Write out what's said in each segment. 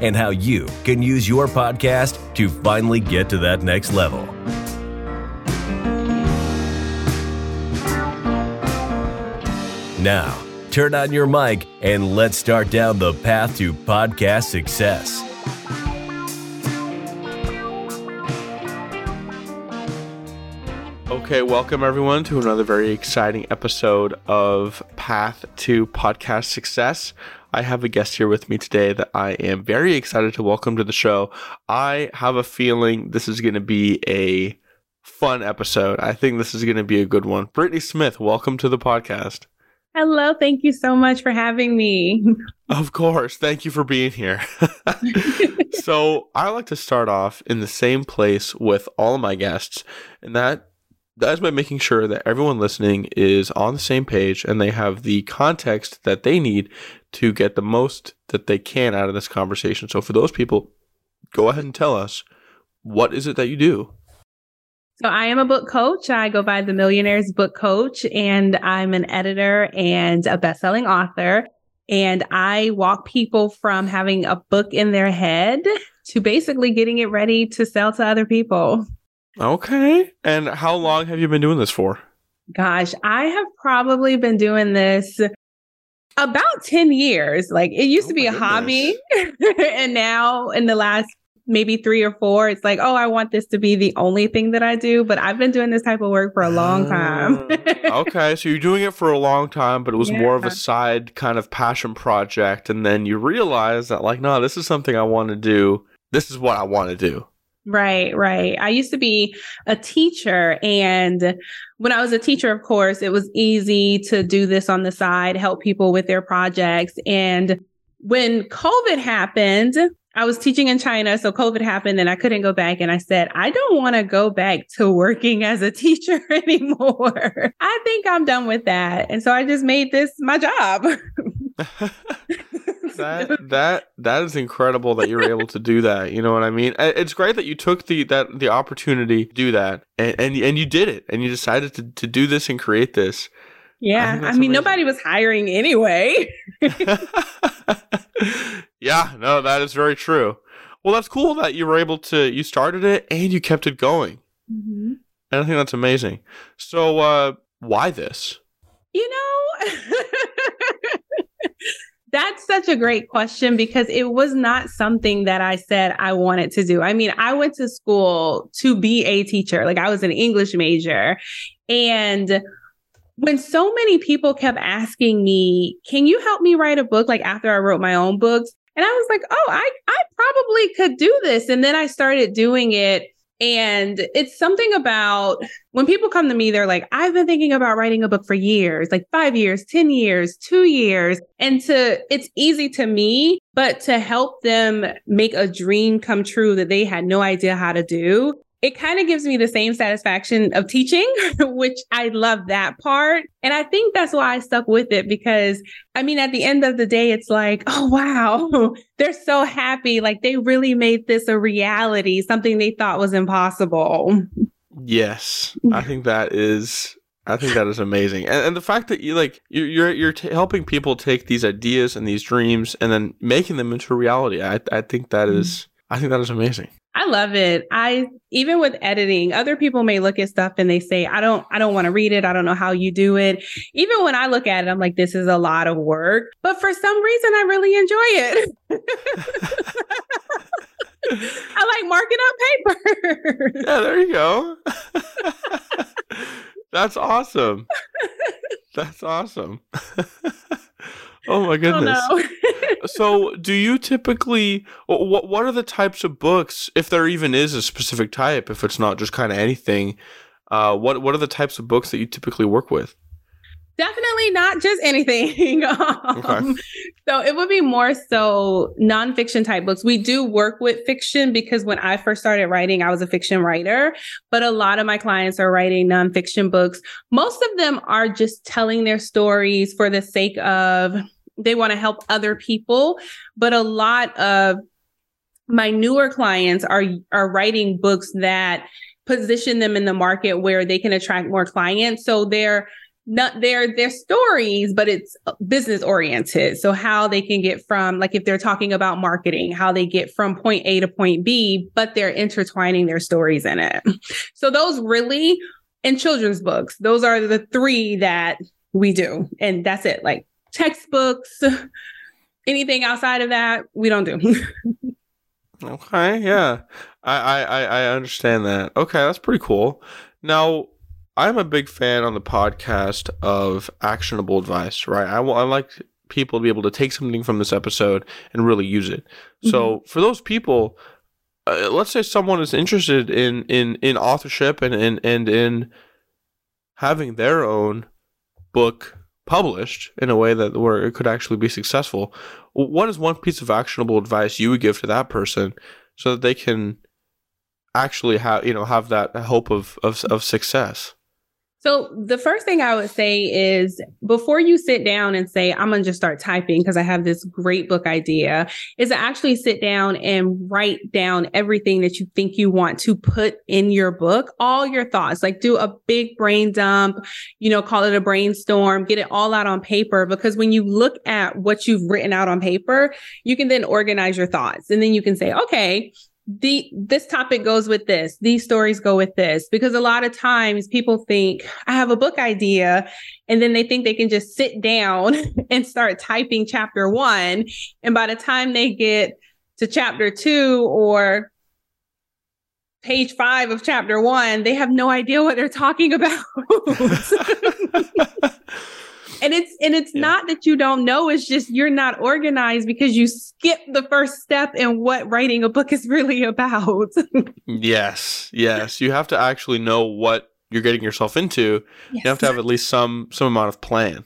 and how you can use your podcast to finally get to that next level. Now, turn on your mic and let's start down the path to podcast success. Okay, welcome everyone to another very exciting episode of Path to Podcast Success. I have a guest here with me today that I am very excited to welcome to the show. I have a feeling this is going to be a fun episode. I think this is going to be a good one. Brittney Smith, welcome to the podcast. Hello, thank you so much for having me. Of course. Thank you for being here. so, I like to start off in the same place with all of my guests, and that that is by making sure that everyone listening is on the same page and they have the context that they need to get the most that they can out of this conversation. So for those people, go ahead and tell us what is it that you do? So I am a book coach. I go by the Millionaires Book Coach and I'm an editor and a best-selling author. And I walk people from having a book in their head to basically getting it ready to sell to other people. Okay. And how long have you been doing this for? Gosh, I have probably been doing this about 10 years. Like it used oh to be a goodness. hobby. and now in the last maybe three or four, it's like, oh, I want this to be the only thing that I do. But I've been doing this type of work for a long mm. time. okay. So you're doing it for a long time, but it was yeah. more of a side kind of passion project. And then you realize that, like, no, this is something I want to do. This is what I want to do. Right, right. I used to be a teacher. And when I was a teacher, of course, it was easy to do this on the side, help people with their projects. And when COVID happened, I was teaching in China. So COVID happened and I couldn't go back. And I said, I don't want to go back to working as a teacher anymore. I think I'm done with that. And so I just made this my job. that that that is incredible that you're able to do that. You know what I mean? It's great that you took the that the opportunity to do that, and and, and you did it, and you decided to to do this and create this. Yeah, I, I mean, amazing. nobody was hiring anyway. yeah, no, that is very true. Well, that's cool that you were able to you started it and you kept it going. Mm-hmm. And I think that's amazing. So, uh, why this? You know, that's such a great question because it was not something that I said I wanted to do. I mean, I went to school to be a teacher, like I was an English major. And when so many people kept asking me, Can you help me write a book? Like after I wrote my own books. And I was like, Oh, I, I probably could do this. And then I started doing it and it's something about when people come to me, they're like, I've been thinking about writing a book for years, like five years, 10 years, two years. And to, it's easy to me, but to help them make a dream come true that they had no idea how to do, it kind of gives me the same satisfaction of teaching, which I love that part. And I think that's why I stuck with it because I mean, at the end of the day, it's like, oh, wow, they're so happy. Like they really made this a reality, something they thought was impossible. Yes. I think that is I think that is amazing, and, and the fact that you like you're you're, you're t- helping people take these ideas and these dreams and then making them into reality. I I think that mm-hmm. is I think that is amazing. I love it. I even with editing, other people may look at stuff and they say, "I don't I don't want to read it. I don't know how you do it." Even when I look at it, I'm like, "This is a lot of work." But for some reason, I really enjoy it. I like marking up paper. yeah, there you go. That's awesome. That's awesome. Oh my goodness. So, do you typically what what are the types of books if there even is a specific type if it's not just kind of anything? Uh what what are the types of books that you typically work with? Definitely not just anything. um, okay. So it would be more so nonfiction type books. We do work with fiction because when I first started writing, I was a fiction writer, but a lot of my clients are writing nonfiction books. Most of them are just telling their stories for the sake of they want to help other people. But a lot of my newer clients are are writing books that position them in the market where they can attract more clients. So they're not their their stories but it's business oriented so how they can get from like if they're talking about marketing how they get from point a to point b but they're intertwining their stories in it so those really in children's books those are the three that we do and that's it like textbooks anything outside of that we don't do okay yeah I, I i understand that okay that's pretty cool now I'm a big fan on the podcast of actionable advice, right? I, I like people to be able to take something from this episode and really use it. Mm-hmm. So for those people, uh, let's say someone is interested in in in authorship and and and in having their own book published in a way that where it could actually be successful. What is one piece of actionable advice you would give to that person so that they can actually have you know have that hope of of, of success? So the first thing I would say is before you sit down and say, I'm going to just start typing because I have this great book idea, is to actually sit down and write down everything that you think you want to put in your book, all your thoughts, like do a big brain dump, you know, call it a brainstorm, get it all out on paper. Because when you look at what you've written out on paper, you can then organize your thoughts and then you can say, okay, the this topic goes with this these stories go with this because a lot of times people think i have a book idea and then they think they can just sit down and start typing chapter 1 and by the time they get to chapter 2 or page 5 of chapter 1 they have no idea what they're talking about and it's and it's yeah. not that you don't know it's just you're not organized because you skip the first step in what writing a book is really about yes yes you have to actually know what you're getting yourself into yes. you have to have at least some some amount of plan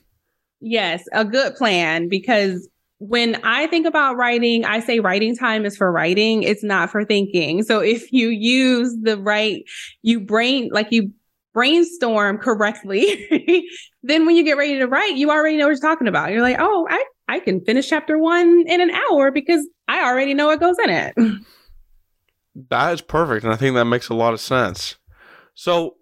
yes a good plan because when I think about writing, I say writing time is for writing. It's not for thinking. So if you use the right, you brain, like you brainstorm correctly, then when you get ready to write, you already know what you're talking about. You're like, oh, I, I can finish chapter one in an hour because I already know what goes in it. That is perfect. And I think that makes a lot of sense. So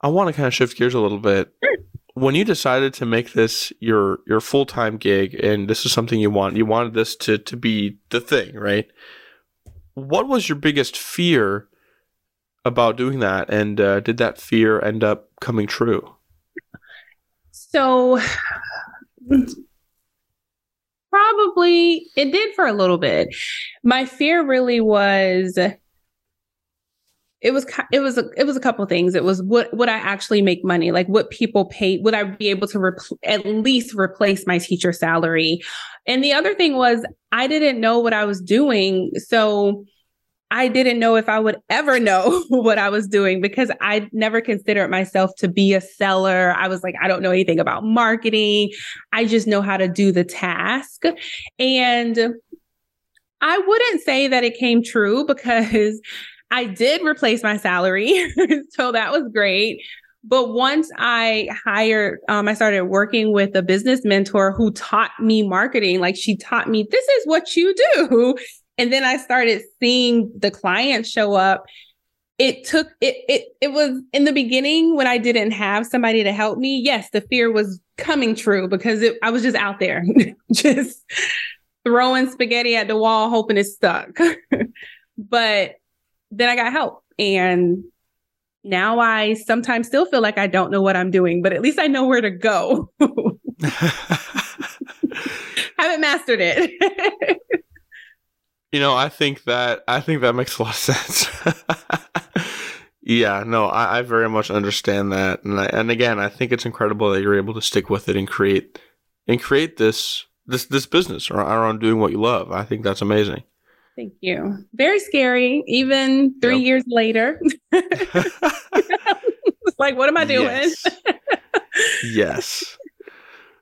I want to kind of shift gears a little bit. Sure. When you decided to make this your your full time gig and this is something you want, you wanted this to to be the thing, right? What was your biggest fear about doing that, and uh, did that fear end up coming true? So, probably it did for a little bit. My fear really was it was it was a, it was a couple things. It was what would I actually make money? Like what people pay? Would I be able to repl- at least replace my teacher salary? And the other thing was I didn't know what I was doing, so I didn't know if I would ever know what I was doing because I never considered myself to be a seller. I was like, I don't know anything about marketing. I just know how to do the task. And I wouldn't say that it came true because I did replace my salary. so that was great. But once I hired, um, I started working with a business mentor who taught me marketing. Like she taught me, this is what you do. And then I started seeing the clients show up. It took it it it was in the beginning when I didn't have somebody to help me. Yes, the fear was coming true because it, I was just out there, just throwing spaghetti at the wall, hoping it stuck. but then I got help, and now I sometimes still feel like I don't know what I'm doing, but at least I know where to go. Haven't mastered it. You know, I think that I think that makes a lot of sense. yeah, no, I, I, very much understand that, and I, and again, I think it's incredible that you're able to stick with it and create and create this this this business around doing what you love. I think that's amazing. Thank you. Very scary, even three yep. years later. like, what am I doing? Yes. yes.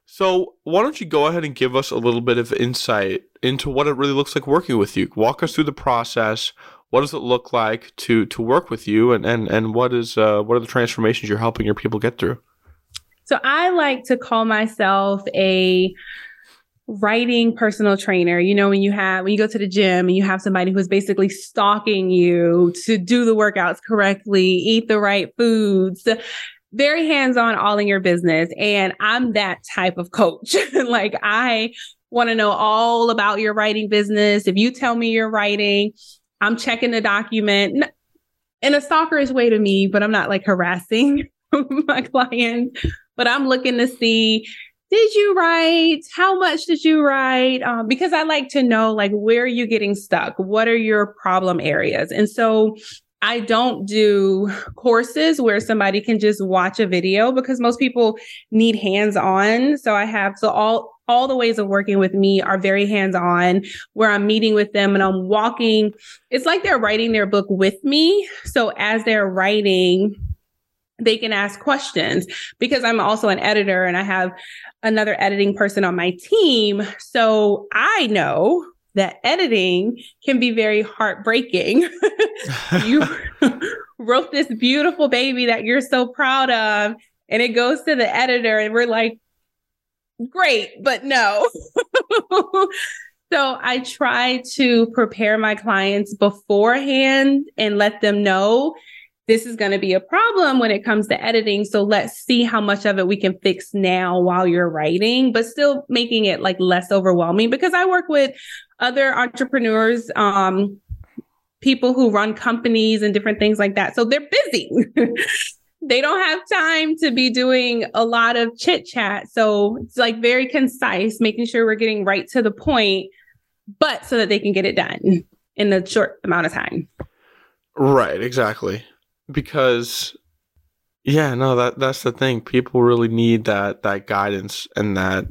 So, why don't you go ahead and give us a little bit of insight into what it really looks like working with you? Walk us through the process. What does it look like to to work with you, and and and what is uh, what are the transformations you're helping your people get through? So, I like to call myself a writing personal trainer. You know, when you have, when you go to the gym and you have somebody who's basically stalking you to do the workouts correctly, eat the right foods, very hands on, all in your business. And I'm that type of coach. like, I want to know all about your writing business. If you tell me you're writing, I'm checking the document in a stalkerish way to me, but I'm not like harassing my clients. But I'm looking to see did you write? How much did you write? Um, because I like to know like where are you getting stuck? What are your problem areas? And so I don't do courses where somebody can just watch a video because most people need hands on. So I have so all all the ways of working with me are very hands on where I'm meeting with them and I'm walking. It's like they're writing their book with me. So as they're writing, they can ask questions because I'm also an editor and I have another editing person on my team. So I know that editing can be very heartbreaking. you wrote this beautiful baby that you're so proud of, and it goes to the editor, and we're like, great, but no. so I try to prepare my clients beforehand and let them know this is going to be a problem when it comes to editing. So let's see how much of it we can fix now while you're writing, but still making it like less overwhelming because I work with other entrepreneurs, um, people who run companies and different things like that. So they're busy. they don't have time to be doing a lot of chit chat. So it's like very concise, making sure we're getting right to the point, but so that they can get it done in a short amount of time. Right, exactly because yeah, no, that that's the thing. People really need that that guidance and that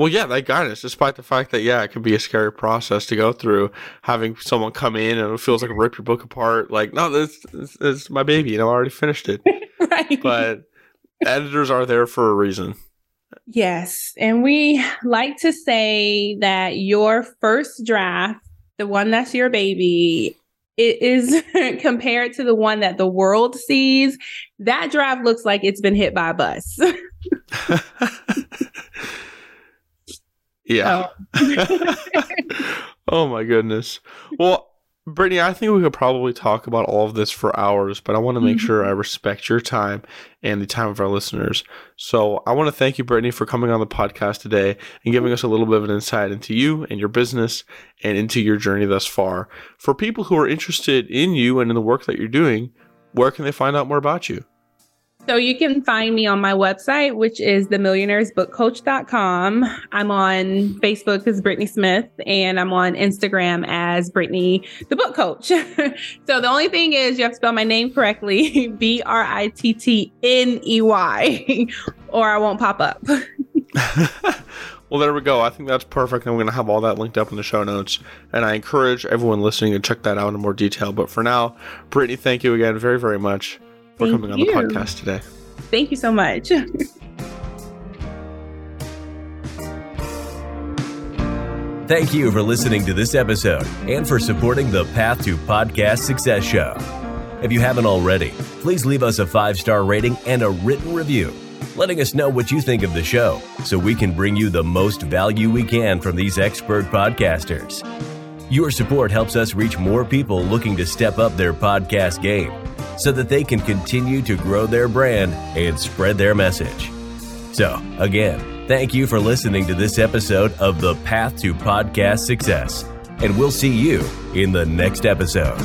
well, yeah, that guidance, despite the fact that yeah, it can be a scary process to go through, having someone come in and it feels like rip your book apart. Like, no, this, this, this is my baby, and I already finished it. right. But editors are there for a reason. Yes, and we like to say that your first draft, the one that's your baby, it is compared to the one that the world sees, that draft looks like it's been hit by a bus. yeah. Oh. oh my goodness. Well, Brittney, I think we could probably talk about all of this for hours, but I want to make mm-hmm. sure I respect your time and the time of our listeners. So I want to thank you, Brittney, for coming on the podcast today and giving us a little bit of an insight into you and your business and into your journey thus far. For people who are interested in you and in the work that you're doing, where can they find out more about you? So you can find me on my website, which is themillionairesbookcoach.com. I'm on Facebook as Brittney Smith, and I'm on Instagram as Brittney the Book Coach. so the only thing is you have to spell my name correctly, B R I T T N E Y, or I won't pop up. Well, there we go. I think that's perfect. I'm going to have all that linked up in the show notes. And I encourage everyone listening to check that out in more detail. But for now, Brittney, thank you again very, very much for Thank coming you. on the podcast today. Thank you so much. Thank you for listening to this episode and for supporting the Path to Podcast Success Show. If you haven't already, please leave us a five star rating and a written review, letting us know what you think of the show so we can bring you the most value we can from these expert podcasters. Your support helps us reach more people looking to step up their podcast game so that they can continue to grow their brand and spread their message. So, again, thank you for listening to this episode of The Path to Podcast Success, and we'll see you in the next episode.